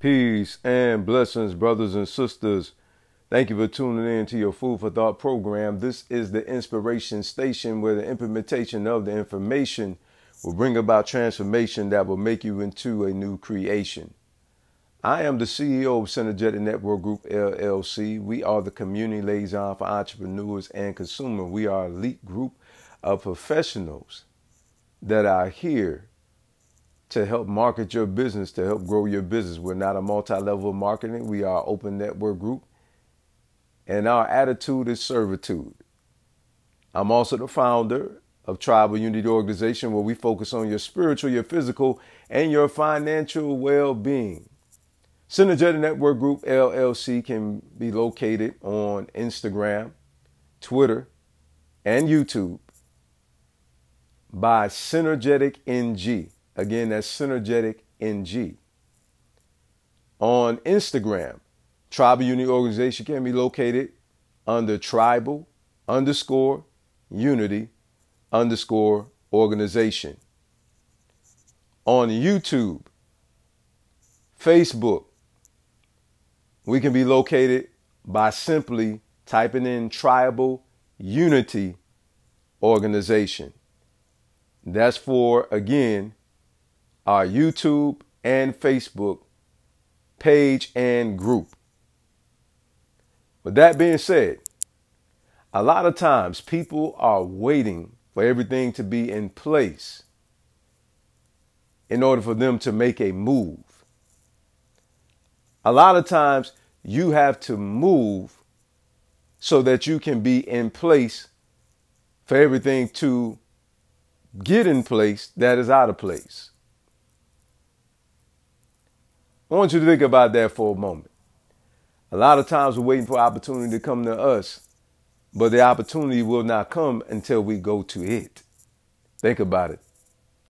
Peace and blessings, brothers and sisters. Thank you for tuning in to your Food for Thought program. This is the inspiration station where the implementation of the information will bring about transformation that will make you into a new creation. I am the CEO of Synergetic Network Group LLC. We are the community liaison for entrepreneurs and consumers. We are a elite group of professionals that are here to help market your business, to help grow your business. We're not a multi level marketing, we are open network group. And our attitude is servitude. I'm also the founder of Tribal Unity Organization, where we focus on your spiritual, your physical, and your financial well being. Synergetic Network Group LLC can be located on Instagram, Twitter, and YouTube by Synergetic NG. Again, that's Synergetic NG. On Instagram, Tribal Unity Organization can be located under tribal underscore unity underscore organization. On YouTube, Facebook, we can be located by simply typing in tribal unity organization. That's for, again, our YouTube and Facebook page and group. With that being said, a lot of times people are waiting for everything to be in place in order for them to make a move. A lot of times you have to move so that you can be in place for everything to get in place that is out of place. I want you to think about that for a moment. A lot of times we're waiting for opportunity to come to us, but the opportunity will not come until we go to it. Think about it.